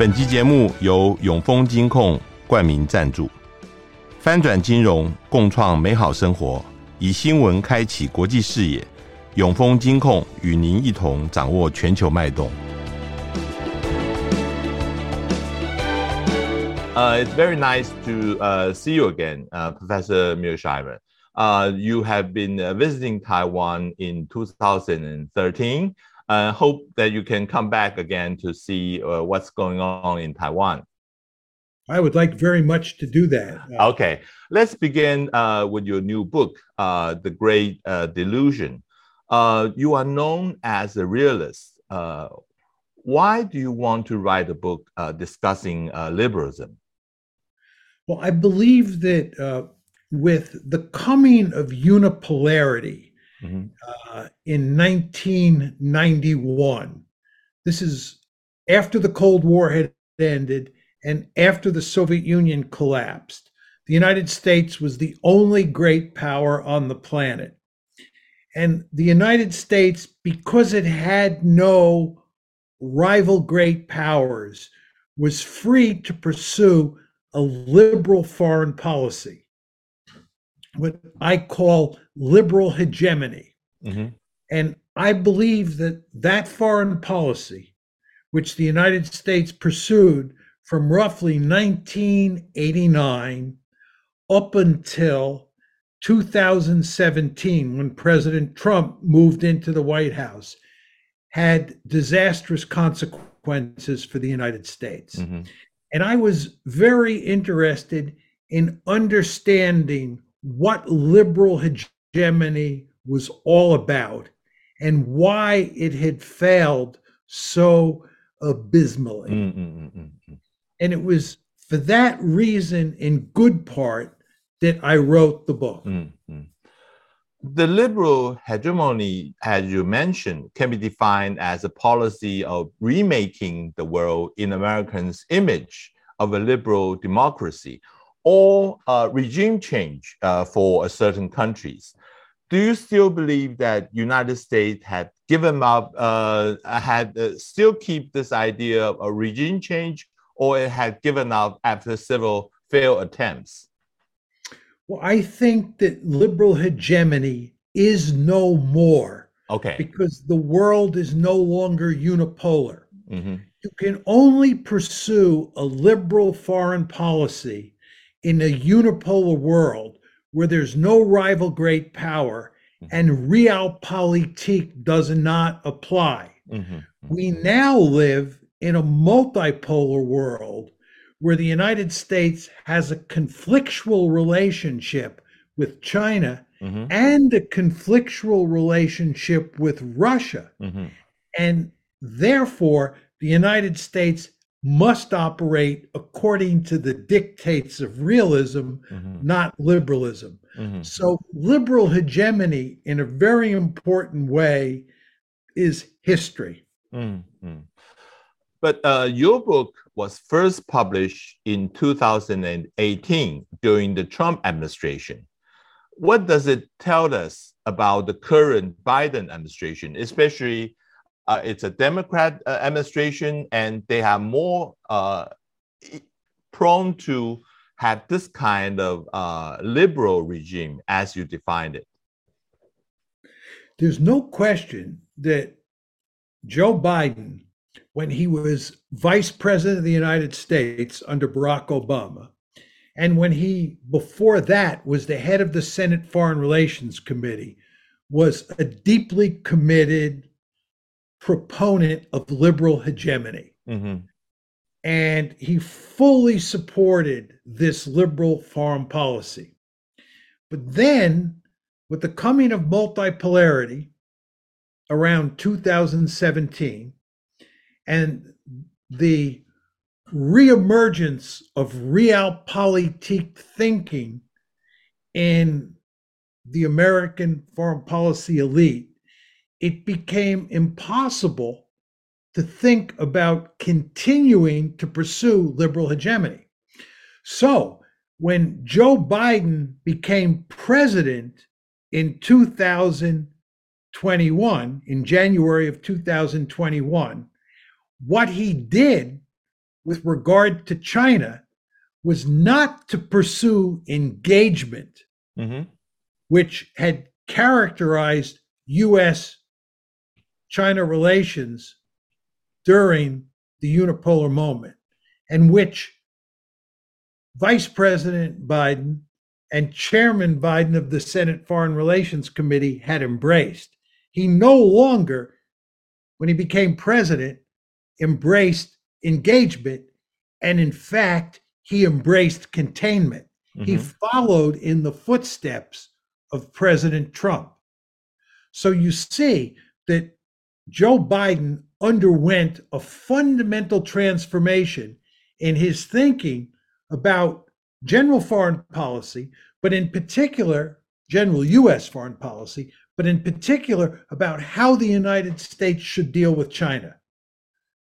本集节目由永丰金控冠名赞助，翻转金融，共创美好生活，以新闻开启国际视野。永丰金控与您一同掌握全球脉动。Uh, it's very nice to uh, see you again, uh, Professor Mearsheimer. Uh, you have been visiting Taiwan in 2013. I hope that you can come back again to see uh, what's going on in Taiwan. I would like very much to do that. Okay, let's begin uh, with your new book, uh, The Great uh, Delusion. Uh, you are known as a realist. Uh, why do you want to write a book discussing liberalism? Well, I believe that with the coming of unipolarity, mm-hmm. uh, in 1991. This is after the Cold War had ended and after the Soviet Union collapsed. The United States was the only great power on the planet. And the United States, because it had no rival great powers, was free to pursue a liberal foreign policy what I call liberal hegemony. Mm-hmm. And I believe that that foreign policy, which the United States pursued from roughly 1989 up until 2017, when President Trump moved into the White House, had disastrous consequences for the United States. Mm-hmm. And I was very interested in understanding what liberal hegemony was all about and why it had failed so abysmally. Mm, mm, mm, and it was for that reason, in good part, that I wrote the book. The liberal hegemony, as you mentioned, can be defined as a policy of remaking the world in Americans' image of a liberal democracy or uh, regime change uh, for certain countries. Do you still believe that United States had given up, uh, had uh, still keep this idea of a regime change, or it had given up after several failed attempts? Well, I think that liberal hegemony is no more. Okay. Because the world is no longer unipolar. Mm-hmm. You can only pursue a liberal foreign policy in a unipolar world where there's no rival great power mm-hmm. and realpolitik does not apply. Mm-hmm. mm-hmm. We now live in a multipolar world where the United States has a conflictual relationship with China mm-hmm. and a conflictual relationship with Russia. Mm-hmm. And therefore, the United States must operate according to the dictates of realism, mm-hmm. not liberalism. Mm-hmm. So, liberal hegemony, in a very important way, is history. Mm-hmm. But uh, your book was first published in 2018 during the Trump administration. What does it tell us about the current Biden administration, especially uh, it's a Democrat uh, administration, and they are more uh, prone to have this kind of uh, liberal regime as you defined it. There's no question that Joe Biden, when he was vice president of the United States under Barack Obama, and when he, before that, was the head of the Senate Foreign Relations Committee, was a deeply committed proponent of liberal hegemony. Mm-hmm. And he fully supported this liberal foreign policy. But then, with the coming of multipolarity around 2017 and the reemergence of realpolitik thinking in the American foreign policy elite, it became impossible to think about continuing to pursue liberal hegemony. So, when Joe Biden became president in 2021, in January of 2021, what he did with regard to China was not to pursue engagement, Mhm. which had characterized U.S. China relations during the unipolar moment, and which Vice President Biden and Chairman Biden of the Senate Foreign Relations Committee had embraced. He no longer, when he became president, embraced engagement, and in fact, he embraced containment. He Mhm. followed in the footsteps of President Trump. So you see that Joe Biden underwent a fundamental transformation in his thinking about general foreign policy, but in particular, general US foreign policy, but in particular about how the United States should deal with China.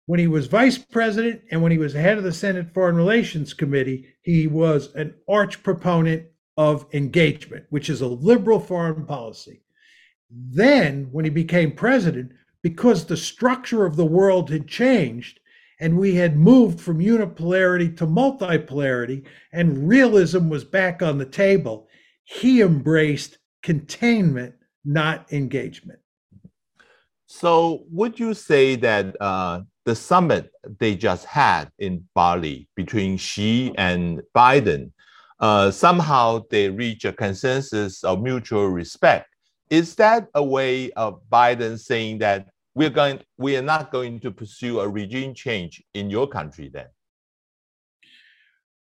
When he was vice president and when he was head of the Senate Foreign Relations Committee, he was an arch proponent of engagement, which is a liberal foreign policy. Then, when he became president, because the structure of the world had changed and we had moved from unipolarity to multipolarity and realism was back on the table, he embraced containment, not engagement. So, would you say that uh, the summit they just had in Bali between Xi and Biden, uh, somehow they reach a consensus of mutual respect? Is that a way of Biden saying that we're going, we are not going to pursue a regime change in your country then?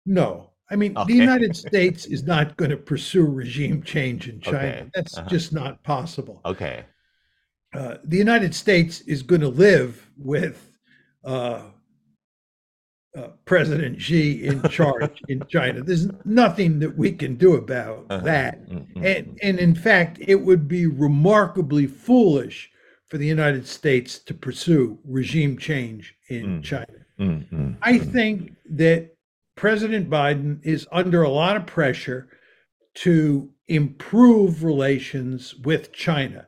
No. I mean, Okay. the United States is not going to pursue regime change in China. Okay. That's Uh-huh. just not possible. Okay. uh, the United States is going to live with uh, uh, President Xi in charge in China. There's nothing that we can do about Uh-huh. that. Mm, mm, And, and in fact, it would be remarkably foolish for the United States to pursue regime change in Mm. China. mm, mm, I mm. think that President Biden is under a lot of pressure to improve relations with China.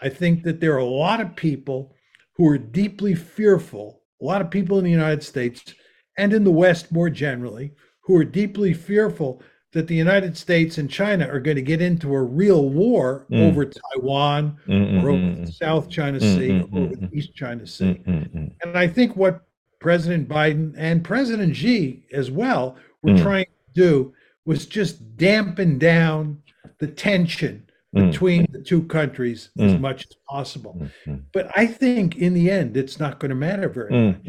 I think that there are a lot of people who are deeply fearful, a lot of people in the United States and in the West more generally, who are deeply fearful that the United States and China are going to get into a real war Mm. over Taiwan Mm, or over the South China Sea mm, or over the East China Sea. mm, mm, mm, And I think what President Biden and President Xi as well were Mm. trying to do was just dampen down the tension Mm. between the two countries as Mm. much as possible. mm, mm, But I think in the end, it's not going to matter very much.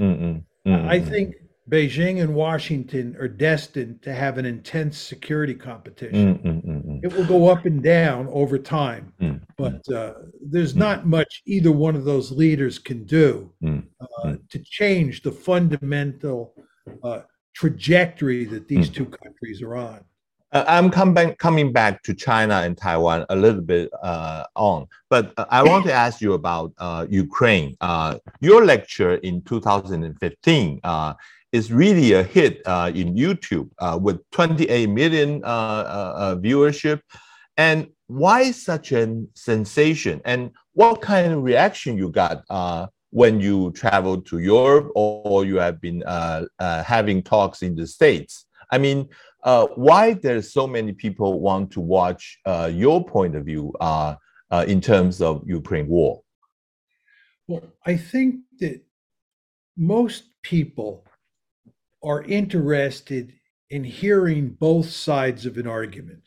I think Beijing and Washington are destined to have an intense security competition. Mm, mm, mm, mm. It will go up and down over time, Mm, but uh, there's Mm. not much either one of those leaders can do Mm. uh, Mm. to change the fundamental uh, trajectory that these Mm. two countries are on. Uh, I'm back, coming back to China and Taiwan a little bit uh, on, but uh, I want to ask you about uh, Ukraine. Uh, your lecture in 2015 uh, is really a hit uh, in YouTube uh, with 28 million uh, uh, uh, viewership. And why such a sensation? And what kind of reaction you got when you traveled to Europe or you have been having talks in the States? I mean, why there's so many people want to watch your point of view in terms of Ukraine war? Well, I think that most people are interested in hearing both sides of an argument.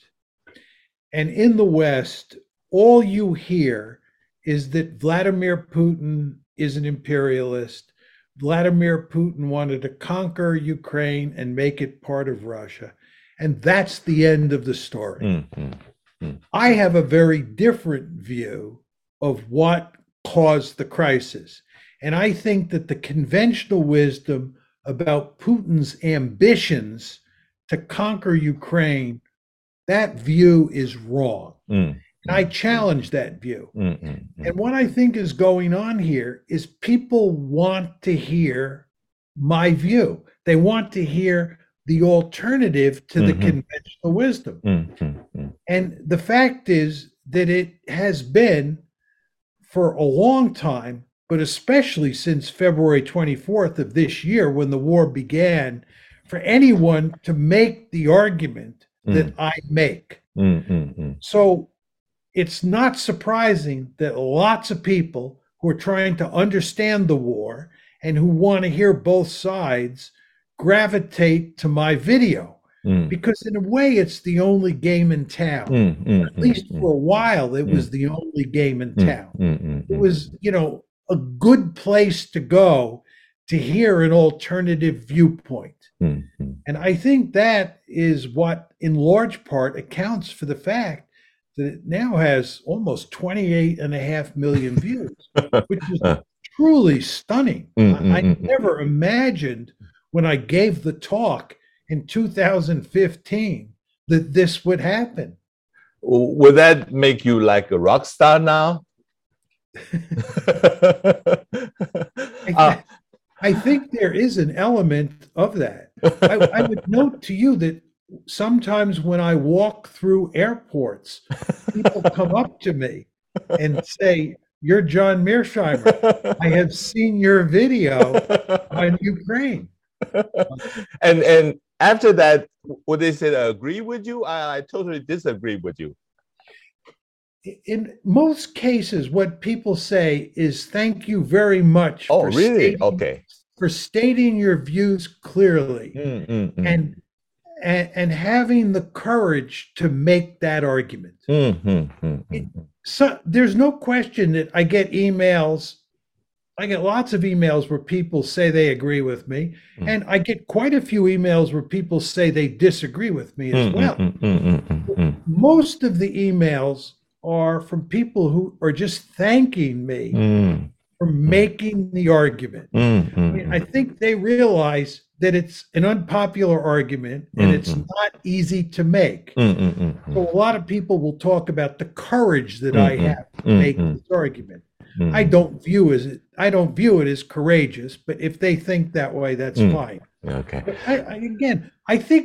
And in the West, all you hear is that Vladimir Putin is an imperialist. Vladimir Putin wanted to conquer Ukraine and make it part of Russia. And that's the end of the story. Mm, mm, I have a very different view of what caused the crisis. And I think that the conventional wisdom about Putin's ambitions to conquer Ukraine, that view is wrong. mm, And I challenge that view. mm, mm, mm, And what I think is going on here is people want to hear my view. They want to hear the alternative to the Mhm. conventional wisdom. mm, mm, mm, And the fact is that it has been for a long time but especially since February 24th of this year, when the war began, for anyone to make the argument that I make. Mm, mm, mm. So it's not surprising that lots of people who are trying to understand the war and who want to hear both sides gravitate to my video. Mm, because in a way it's the only game in town. Mm, mm, at least mm, for a while it was the only game in mm, town. mm, mm, it mm. was you know a good place to go to hear an alternative viewpoint Mm, mm. and i think that is what in large part accounts for the fact that it now has almost 28 and a half million views which is truly stunning Mm, I, I mm, mm. never imagined when i gave the talk in 2015 that this would happen Would that make you like a rock star now? I, Uh, I think there is an element of that. I, I would note to you that sometimes when I walk through airports, people come up to me and say, You're John Mearsheimer. I have seen your video on Ukraine. and and after that, would they say agree with you? I, I totally disagree with you. In most cases, what people say is thank you very much Oh, for, really? stating, Okay. for stating your views clearly. Mm, mm, mm. and, and and having the courage to make that argument. Mm, mm, mm, mm. So there's no question that I get emails. I get lots of emails where people say they agree with me, and I get quite a few emails where people say they disagree with me as well. Most of the emails are from people who are just thanking me Mm, for making the argument. mm, I mean, I mm, think they realize that it's an unpopular argument and it's Mhm. not easy to make. mm, mm, mm, mm. So a lot of people will talk about the courage that I Mhm. have to make mm. this argument. I don't view as it, I don't view it as courageous, but if they think that way, that's fine. Okay. I, I, again, I think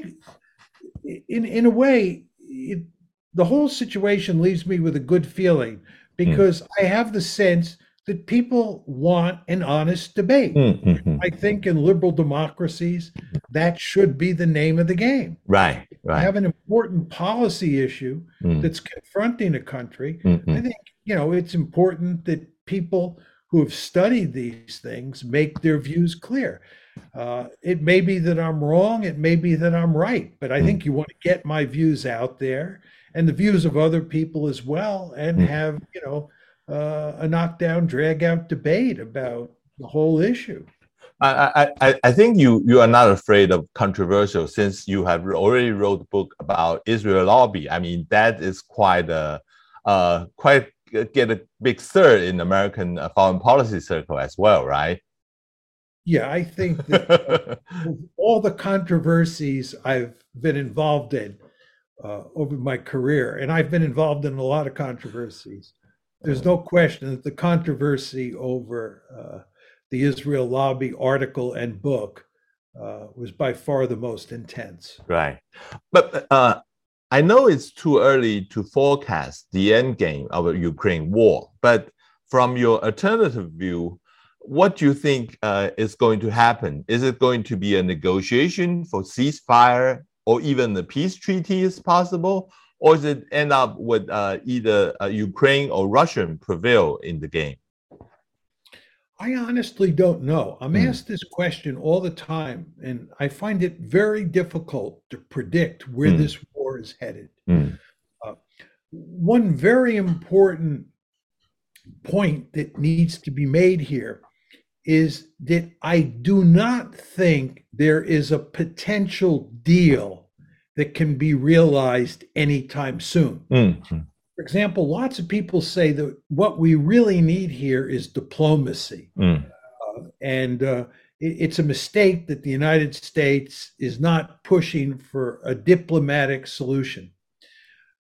in in a way, it, the whole situation leaves me with a good feeling because I have the sense that people want an honest debate. Mm, mm, mm. I think in liberal democracies, that should be the name of the game. Right. I have an important policy issue Mm, that's confronting a country. mm, I mm. think, you know, it's important that people who have studied these things make their views clear. Uh, it may be that I'm wrong, it may be that I'm right, but I think you want to get my views out there and the views of other people as well and Mm. have, you know, uh, a knockdown, drag out debate about the whole issue. I, I, I- I think you, you are not afraid of controversial since you have already wrote a book about Israel lobby. I mean, that is quite a, uh, quite get a big stir in American uh, foreign policy circle as well, right? Yeah, I think that of all the controversies I've been involved in uh, over my career, and I've been involved in a lot of controversies. There's no question that the controversy over uh, the Israel lobby article and book uh, was by far the most intense. Right. But uh, I know it's too early to forecast the end game of a Ukraine war. But from your alternative view, what do you think uh, is going to happen? Is it going to be a negotiation for ceasefire or even the peace treaty is possible? Or does it end up with uh, either uh, Ukraine or Russian prevail in the game? I honestly don't know. I'm Hmm. asked this question all the time, and I find it very difficult to predict where Hmm. this war is headed. Mm, one very important point that needs to be made here is that I do not think there is a potential deal that can be realized anytime soon. mm, mm, For example, lots of people say that what we really need here is diplomacy. mm, And uh, it- it's a mistake that the United States is not pushing for a diplomatic solution.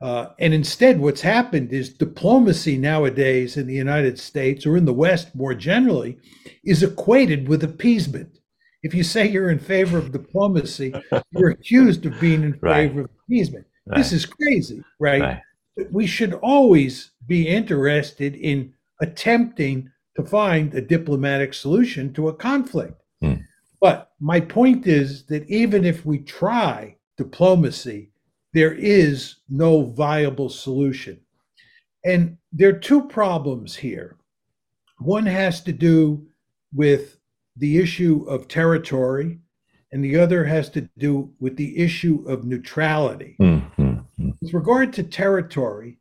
Uh, and instead, what's happened is diplomacy nowadays in the United States or in the West more generally is equated with appeasement. If you say you're in favor of diplomacy, you're accused of being in Right. favor of appeasement. This is crazy, right? right. we should always be interested in attempting to find a diplomatic solution to a conflict. Mm. But my point is that even if we try diplomacy, there is no viable solution. And there are two problems here. One has to do with the issue of territory, and the other has to do with the issue of neutrality. Mm-hmm. With regard to territory,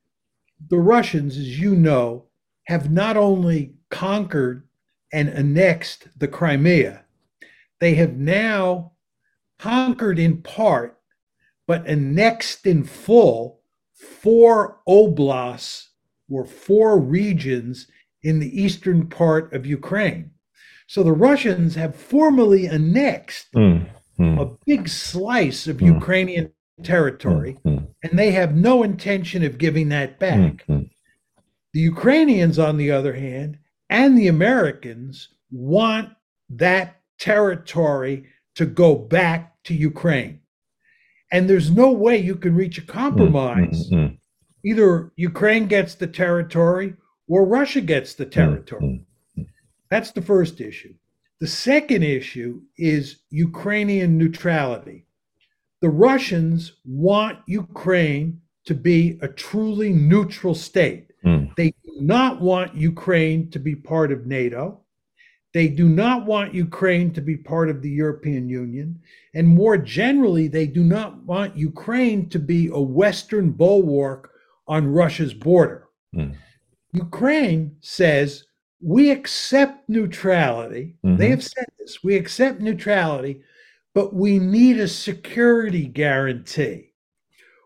the Russians, as you know, have not only conquered and annexed the Crimea, they have now conquered in part, but annexed in full four oblasts or four regions in the eastern part of Ukraine. So the Russians have formally annexed Mm-hmm. a big slice of Mm. Ukrainian territory, Mm-hmm. and they have no intention of giving that back. Mm-hmm. The Ukrainians, on the other hand, and the Americans want that territory to go back to Ukraine. And there's no way you can reach a compromise. Mm-hmm. Either Ukraine gets the territory or Russia gets the mm, territory. That's the first issue. The second issue is Ukrainian neutrality. The Russians want Ukraine to be a truly neutral state. Mm. They do not want Ukraine to be part of NATO. They do not want Ukraine to be part of the European Union. And more generally, they do not want Ukraine to be a Western bulwark on Russia's border. Mm. Ukraine says, we accept neutrality. Mhm. They have said this we accept neutrality, but we need a security guarantee.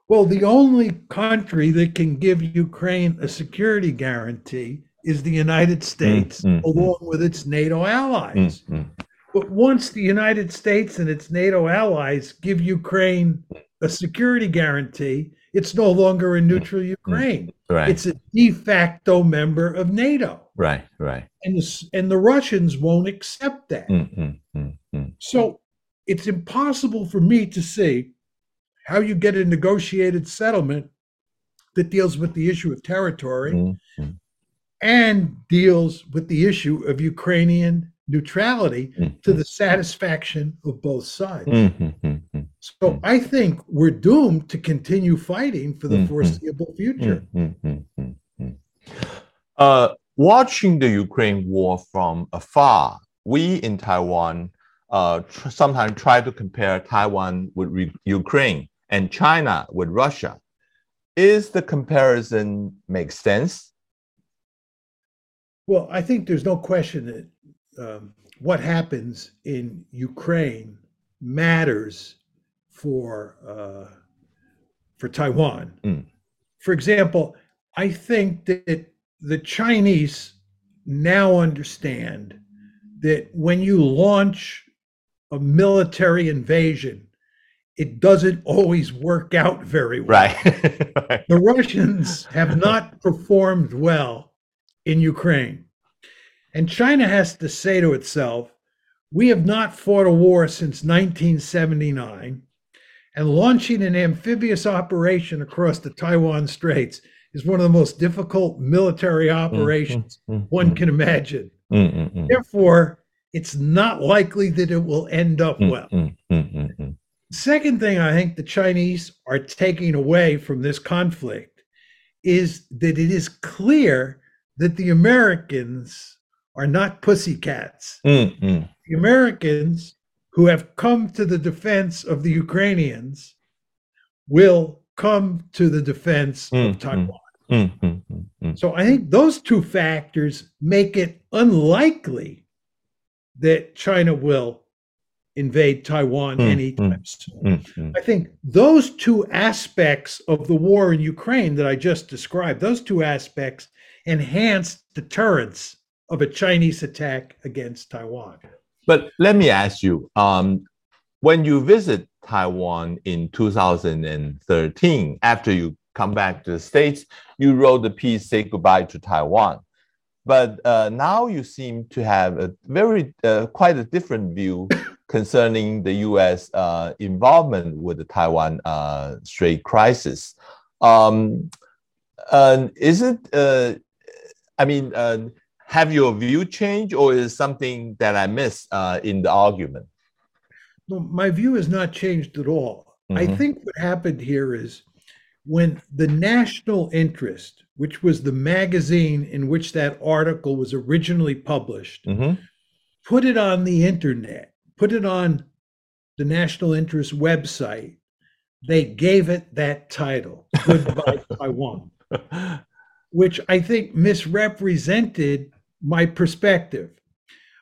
Well, the only country that can give Ukraine a security guarantee is the United States, mm, mm. along with its NATO allies. Mm-hmm. But once the United States and its NATO allies give Ukraine a security guarantee, it's no longer a neutral Ukraine. Right. It's a de facto member of NATO. right. Right. And the, and the Russians won't accept that. Mm-hmm. Mm-hmm. So it's impossible for me to see how you get a negotiated settlement that deals with the issue of territory. And deals with the issue of Ukrainian neutrality to the satisfaction of both sides. Mm-hmm. So I think we're doomed to continue fighting for the Mhm. foreseeable future. Mm-hmm. Uh, watching the Ukraine war from afar, we in Taiwan uh, tr- sometimes try to compare Taiwan with re- Ukraine and China with Russia. Is the comparison make sense? Well, I think there's no question that um, what happens in Ukraine matters for uh, for Taiwan. Mm. For example, I think that the Chinese now understand that when you launch a military invasion, it doesn't always work out very well. Right. right. The Russians have not performed well in Ukraine. And China has to say to itself, we have not fought a war since 1979, and launching an amphibious operation across the Taiwan Straits is one of the most difficult military operations one can imagine. Mm-hmm. Therefore, it's not likely that it will end up well. Mm-hmm. Second thing I think the Chinese are taking away from this conflict is that it is clear that the Americans are not pussycats. Mm-hmm. The Americans who have come to the defense of the Ukrainians will come to the defense Mhm. of Taiwan. Mm-hmm. So I think those two factors make it unlikely that China will invade Taiwan Mm, anytime soon. Mm-hmm. I think those two aspects of the war in Ukraine that I just described, those two aspects enhance deterrence of a Chinese attack against Taiwan. But let me ask you, um, when you visit Taiwan in 2013, after you come back to the States, you wrote the piece, Say Goodbye to Taiwan. But uh, now you seem to have a very, uh, quite a different view concerning the US uh, involvement with the Taiwan uh, Strait crisis. Um, uh, is it, uh, I mean, uh, have your view changed, or is something that I missed uh, in the argument? No, my view has not changed at all. I Mhm. think what happened here is when the national interest, which was the magazine in which that article was originally published, Mhm. put it on the internet, put it on the national interest website, they gave it that title, Goodbye Taiwan, which I think misrepresented my perspective.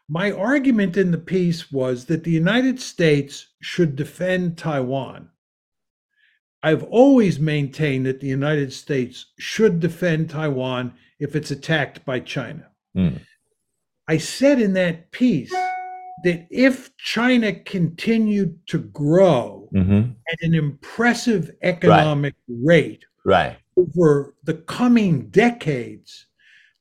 My argument in the piece was that the United States should defend Taiwan. I've always maintained that the United States should defend Taiwan if it's attacked by China. Mm. I said in that piece that if China continued to grow Mhm. at an impressive economic rate Right. over the coming decades,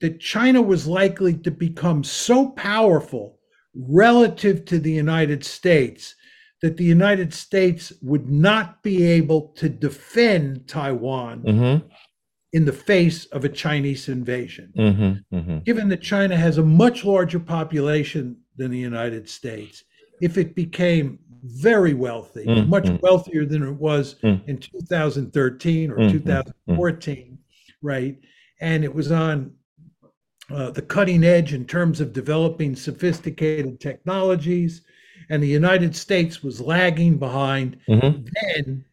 that China was likely to become so powerful relative to the United States that the United States would not be able to defend Taiwan Mhm. in the face of a Chinese invasion. Mhm. Mhm. Given that China has a much larger population than the United States, if it became very wealthy, Mm, much mm. wealthier than it was Mm. in 2013 or Mm, mm, 2014, right? And it was on uh, the cutting edge in terms of developing sophisticated technologies, and the United States was lagging behind, Mhm. then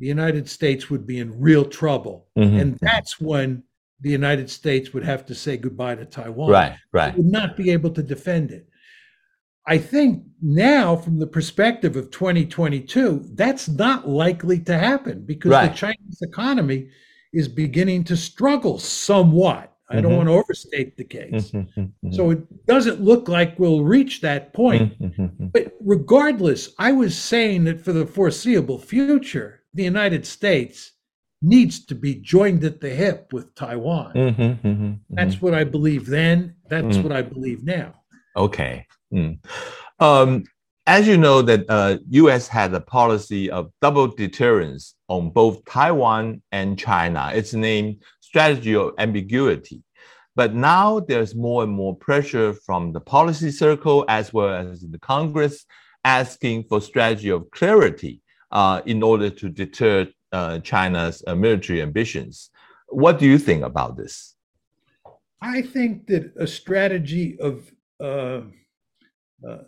the United States would be in real trouble. Mhm. And that's when the United States would have to say goodbye to Taiwan. Right. Right. Would not be able to defend it. I think now, from the perspective of 2022, that's not likely to happen because Right. the Chinese economy is beginning to struggle somewhat. I don't Mhm. want to overstate the case. Mhm. Mhm. So it doesn't look like we'll reach that point. Mhm. But regardless, I was saying that for the foreseeable future, the United States needs to be joined at the hip with Taiwan. That's what I believe then. That's Mm. what I believe now. Okay. Mm. Um, as you know, that uh, U.S. had a policy of double deterrence on both Taiwan and China. It's named strategy of ambiguity. But now there's more and more pressure from the policy circle as well as the Congress, asking for strategy of clarity uh, in order to deter uh, China's uh, military ambitions. What do you think about this? I think that a strategy of uh, uh,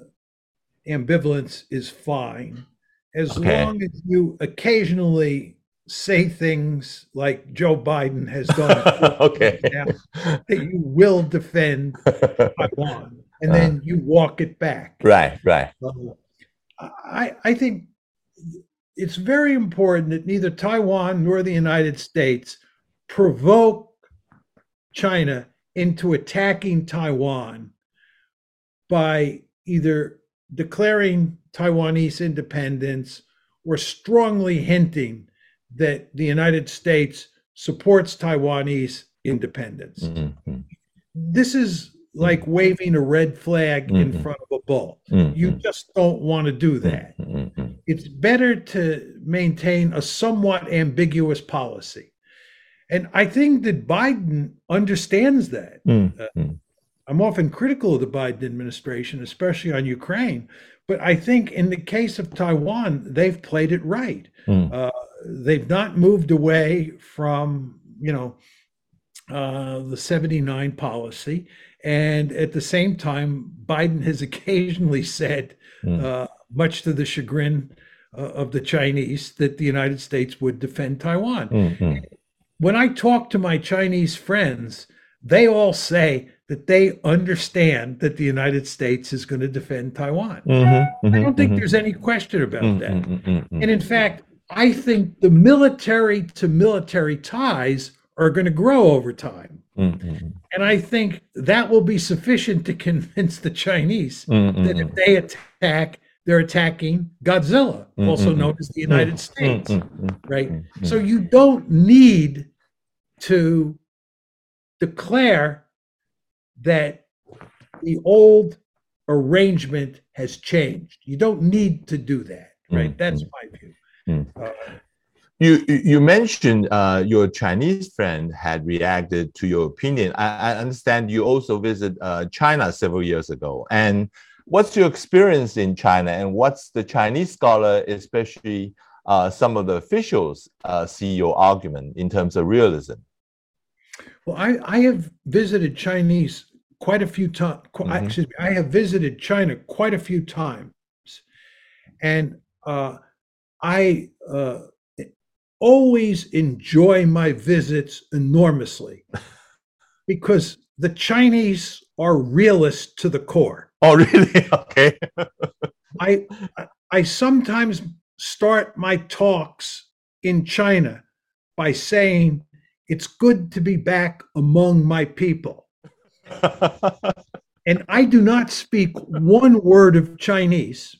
ambivalence is fine as Okay. long as you occasionally say things like Joe Biden has done okay. now, that you will defend Taiwan and then you walk it back. right, right. So, I, I think it's very important that neither Taiwan nor the United States provoke China into attacking Taiwan by either declaring Taiwanese independence or strongly hinting that the United States supports Taiwanese independence. Mhm. This is like waving a red flag in Mhm. front of a bull. Mhm. You just don't want to do that. Mhm. It's better to maintain a somewhat ambiguous policy. And I think that Biden understands that. Mhm. I'm often critical of the Biden administration, especially on Ukraine, but I think in the case of Taiwan, they've played it right. Mm. Uh, they've not moved away from, you know, uh, the 79 policy. And at the same time, Biden has occasionally said, Mm. uh, much to the chagrin uh, of the Chinese, that the United States would defend Taiwan. Mhm. When I talk to my Chinese friends, they all say that they understand that the United States is going to defend Taiwan. Mhm. I don't think Mhm. there's any question about Mhm. that. Mhm. Mhm. And in fact, I think the military to military ties are going to grow over time. And I think that will be sufficient to convince the Chinese that if they attack, they're attacking Godzilla, also known as the United. States, right? So you don't need to declare that the old arrangement has changed. You don't need to do that, right? Mm, That's mm. my view. Mm. Uh, You you mentioned uh, your Chinese friend had reacted to your opinion. I, I understand you also visit uh, China several years ago. And what's your experience in China, and what's the Chinese scholar, especially uh, some of the officials, uh, see your argument in terms of realism? Well, I, I have visited Chinese quite a few times. Mhm. Excuse me, I have visited China quite a few times, and uh, I uh, always enjoy my visits enormously because the Chinese are realists to the core. Oh, really? okay. I- I sometimes start my talks in China by saying it's good to be back among my people. And I do not speak one word of Chinese.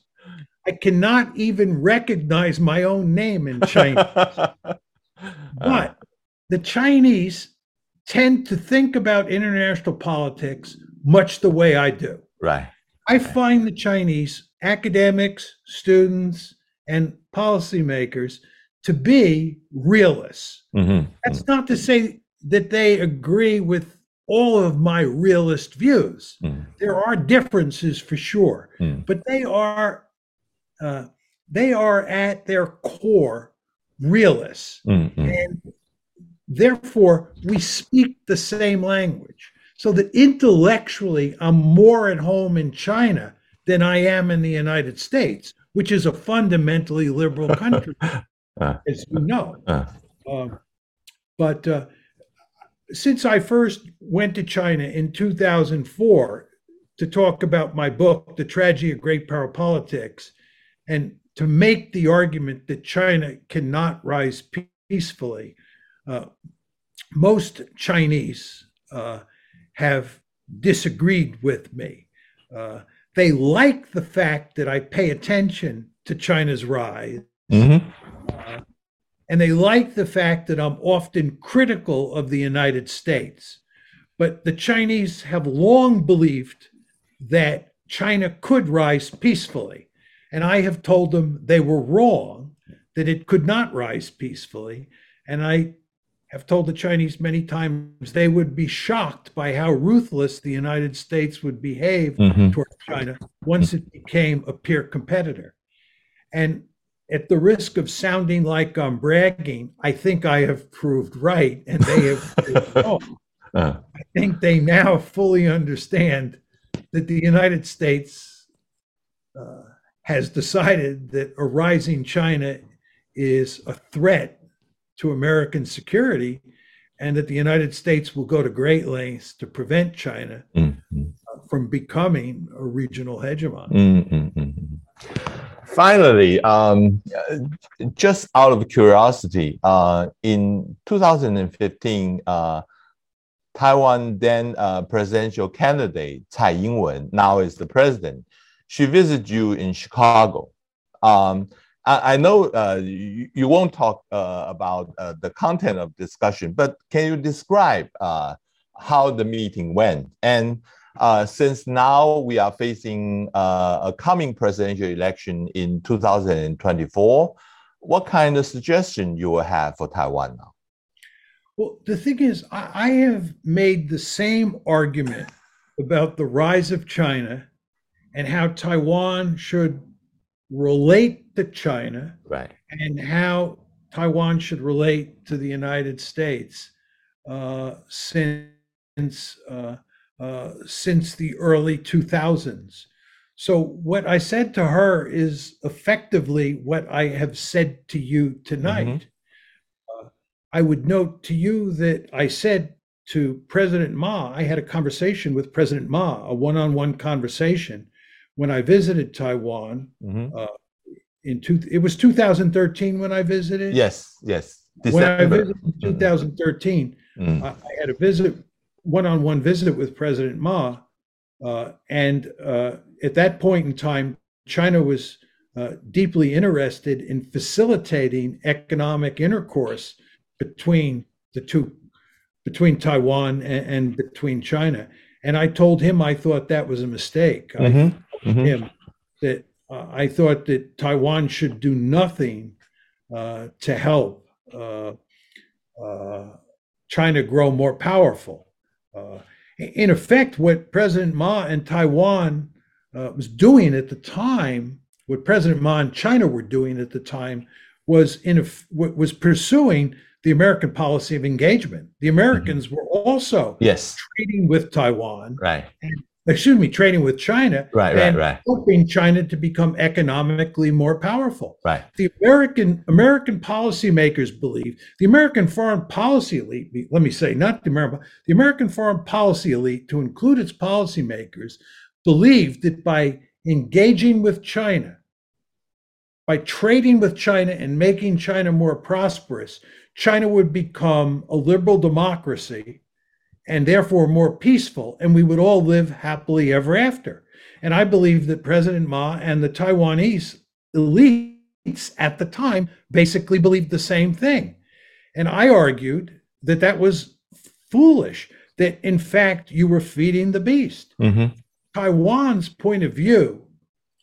I cannot even recognize my own name in Chinese. Uh. But the Chinese tend to think about international politics much the way I do. right. I find the Chinese academics, students, and policymakers to be realists. Mhm. That's not to say that they agree with all of my realist views. Mm. There are differences for sure, Mm. but they are uh, they are at their core realists, Mm, mm. and therefore we speak the same language. So that intellectually, I'm more at home in China than I am in the United States, which is a fundamentally liberal country, Uh. as you know. Uh. Um, but uh, since I first went to China in 2004 to talk about my book, The Tragedy of Great Power Politics, and to make the argument that China cannot rise peacefully, uh, most Chinese uh, have disagreed with me. Uh, they like the fact that I pay attention to China's rise Mhm. And they like the fact that I'm often critical of the United States. But the Chinese have long believed that China could rise peacefully. And I have told them they were wrong, that it could not rise peacefully. And I have told the Chinese many times they would be shocked by how ruthless the United States would behave Mhm. toward China once it became a peer competitor. And at the risk of sounding like I'm bragging, I think I have proved right and they have. Uh. I think they now fully understand that the United States uh, has decided that a rising China is a threat to American security and that the United States will go to great lengths to prevent China Mm, mm. from becoming a regional hegemon. Mm, mm, mm, mm. Finally, um, just out of curiosity, uh, in 2015, uh, Taiwan then uh, presidential candidate Tsai Ing-wen, now is the president, she visited you in Chicago. Um, I, know uh, you, you won't talk uh, about uh, the content of discussion, but can you describe how the meeting went? And uh, since now we are facing uh, a coming presidential election in 2024, what kind of suggestion you will have for Taiwan now? Well, the thing is, I, I have made the same argument about the rise of China and how Taiwan should relate to China Right. and how Taiwan should relate to the United States uh, since uh, uh, since the early 2000s. So what I said to her is effectively what I have said to you tonight. Uh, I would note to you that I said to President Ma, I had a conversation with President Ma, a one-on-one conversation when I visited Taiwan Mhm. in two, it was 2013 when I visited. Yes, yes. When I visited in 2013, Mm, I I had a visit, one-on-one visit with President Ma. Uh, and uh, at that point in time, China was uh, deeply interested in facilitating economic intercourse between the two, between Taiwan and, and between China. And I told him I thought that was a mistake. I mhm, mhm. him that uh, I thought that Taiwan should do nothing uh, to help uh, uh, China grow more powerful. Uh, in effect, what President Ma and Taiwan uh, was doing at the time, what President Ma and China were doing at the time, was in a, was pursuing the American policy of engagement. The Americans mm-hmm. were also yes trading with Taiwan, right? And, excuse me, trading with China, right, right, right, hoping China to become economically more powerful. Right. The American American policymakers believe the American foreign policy elite. Let me say, not the American, the American foreign policy elite, to include its policymakers, believed that by engaging with China, by trading with China and making China more prosperous, China would become a liberal democracy and therefore more peaceful, and we would all live happily ever after. And I believe that President Ma and the Taiwanese elites at the time basically believed the same thing. And I argued that that was foolish, that in fact you were feeding the beast. Mm-hmm. Taiwan's point of view,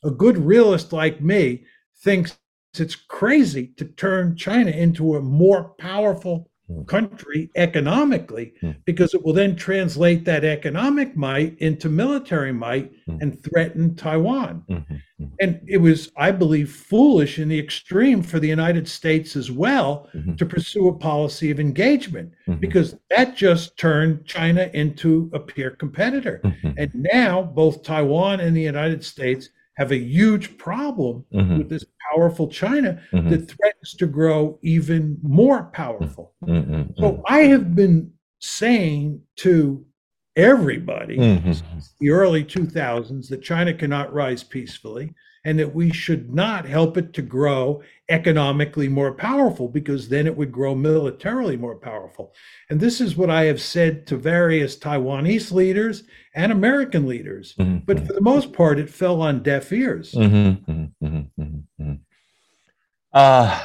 a good realist like me thinks it's crazy to turn China into a more powerful. Country economically hmm. because it will then translate that economic might into military might Hmm. and threaten Taiwan. Mhm, mhm, And it was, I believe, foolish in the extreme for the United States as well mhm, to pursue a policy of engagement mhm, because that just turned China into a peer competitor. mhm, And now both Taiwan and the United States have a huge problem mhm, with this powerful China mhm, that threatens to grow even more powerful. mhm, So I have been saying to everybody mhm, since the early 2000s that China cannot rise peacefully and that we should not help it to grow economically more powerful because then it would grow militarily more powerful. And this is what I have said to various Taiwanese leaders and American leaders. mhm, But for the most part, it fell on deaf ears. mhm, mhm, mhm, mhm, mhm. Uh,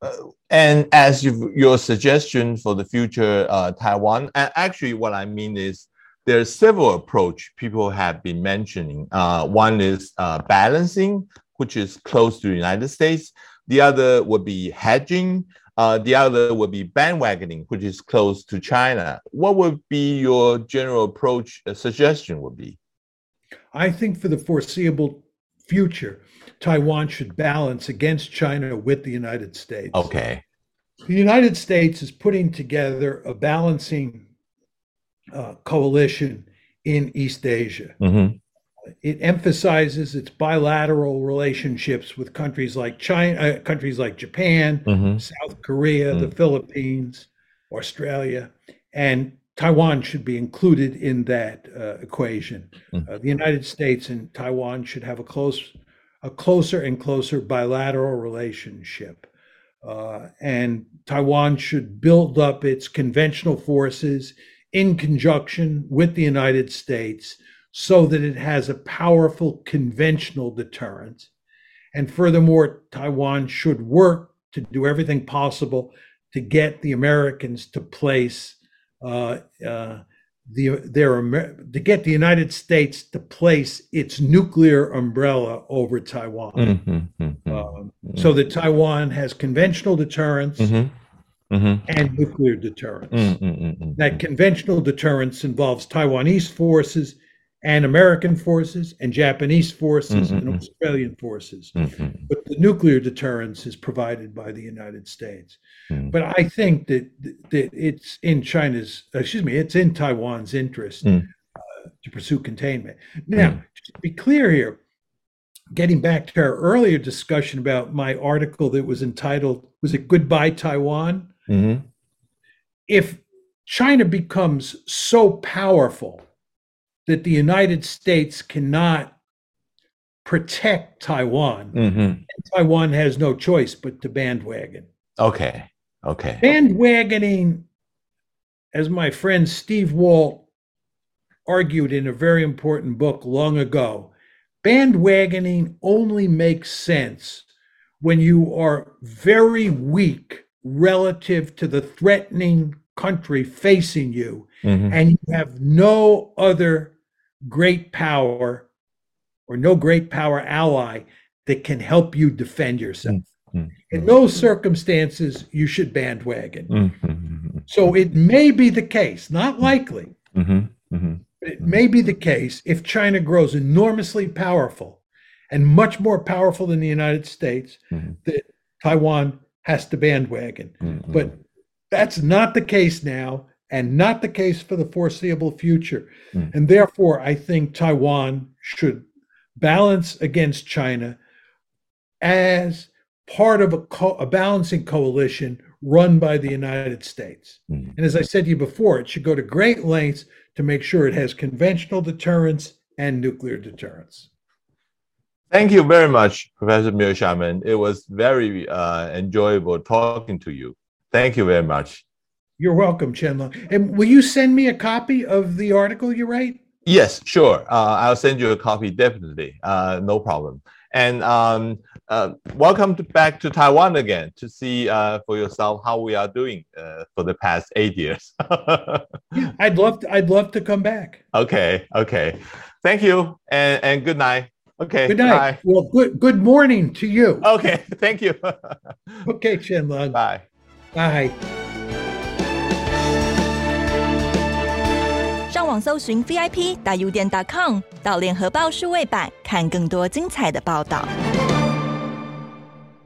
uh, and as you, your suggestion for the future uh, Taiwan, and actually what I mean is there's several approach people have been mentioning. Uh, one is uh, balancing, which is close to the United States. The other would be hedging. Uh, the other would be bandwagoning, which is close to China. What would be your general approach uh, suggestion would be? I think for the foreseeable future, Taiwan should balance against China with the United States. Okay. The United States is putting together a balancing uh, coalition in East Asia. Mm-hmm. It emphasizes its bilateral relationships with countries like China, uh, countries like Japan, Mm-hmm. South Korea, the Mm. Philippines, Australia, and Taiwan should be included in that uh, equation. Mm. Uh, the United States and Taiwan should have a close, a closer and closer bilateral relationship. Uh, and Taiwan should build up its conventional forces in conjunction with the United States so that it has a powerful conventional deterrent. And furthermore, Taiwan should work to do everything possible to get the Americans to place uh, uh, the their to get the United States to place its nuclear umbrella over Taiwan, Mm-hmm. Mm-hmm. um, so that Taiwan has conventional deterrence Mm-hmm. Mm-hmm. and nuclear deterrence. Mm-hmm. That conventional deterrence involves Taiwanese forces and American forces and Japanese forces and Mhm. Australian forces. Mm-hmm. But the nuclear deterrence is provided by the United States. But I think that that it's in China's, excuse me, it's in Taiwan's interest uh, to pursue containment. Now, to be clear here, getting back to our earlier discussion about my article that was entitled, was it Goodbye Taiwan? Mm-hmm. if China becomes so powerful that the United States cannot protect Taiwan, Mm-hmm. Taiwan has no choice but to bandwagon. Okay. Okay. Bandwagoning, as my friend Steve Walt argued in a very important book long ago, bandwagoning only makes sense when you are very weak relative to the threatening country facing you Mm-hmm. and you have no other great power or no great power ally that can help you defend yourself. Mm. In those circumstances, you should bandwagon. Mhm. So it may be the case, not likely, Mhm. Mhm. but it may be the case if China grows enormously powerful and much more powerful than the United States, Mhm. that Taiwan has to bandwagon. Mhm. But that's not the case now and not the case for the foreseeable future. Mm. And therefore, I think Taiwan should balance against China as part of a, co- a balancing coalition run by the United States. Mhm. And as I said to you before, it should go to great lengths to make sure it has conventional deterrence and nuclear deterrence. Thank you very much, Professor Mearsheimer. It was very uh, enjoyable talking to you. Thank you very much. You're welcome, Chen Long. And will you send me a copy of the article you write? Yes, sure. Uh, I'll send you a copy definitely. Uh, no problem. And um, uh, welcome to, back to Taiwan again to see uh, for yourself how we are doing uh, for the past eight years. I'd love to, I'd love to come back. okay, okay. Thank you and, and good night. Okay. Good night. Well, good good morning to you. Bye. Okay, thank you. Okay, Chen Long. Bye. Bye. 上网搜寻 VIP 大 U 店 .com，到联合报数位版看更多精彩的报道。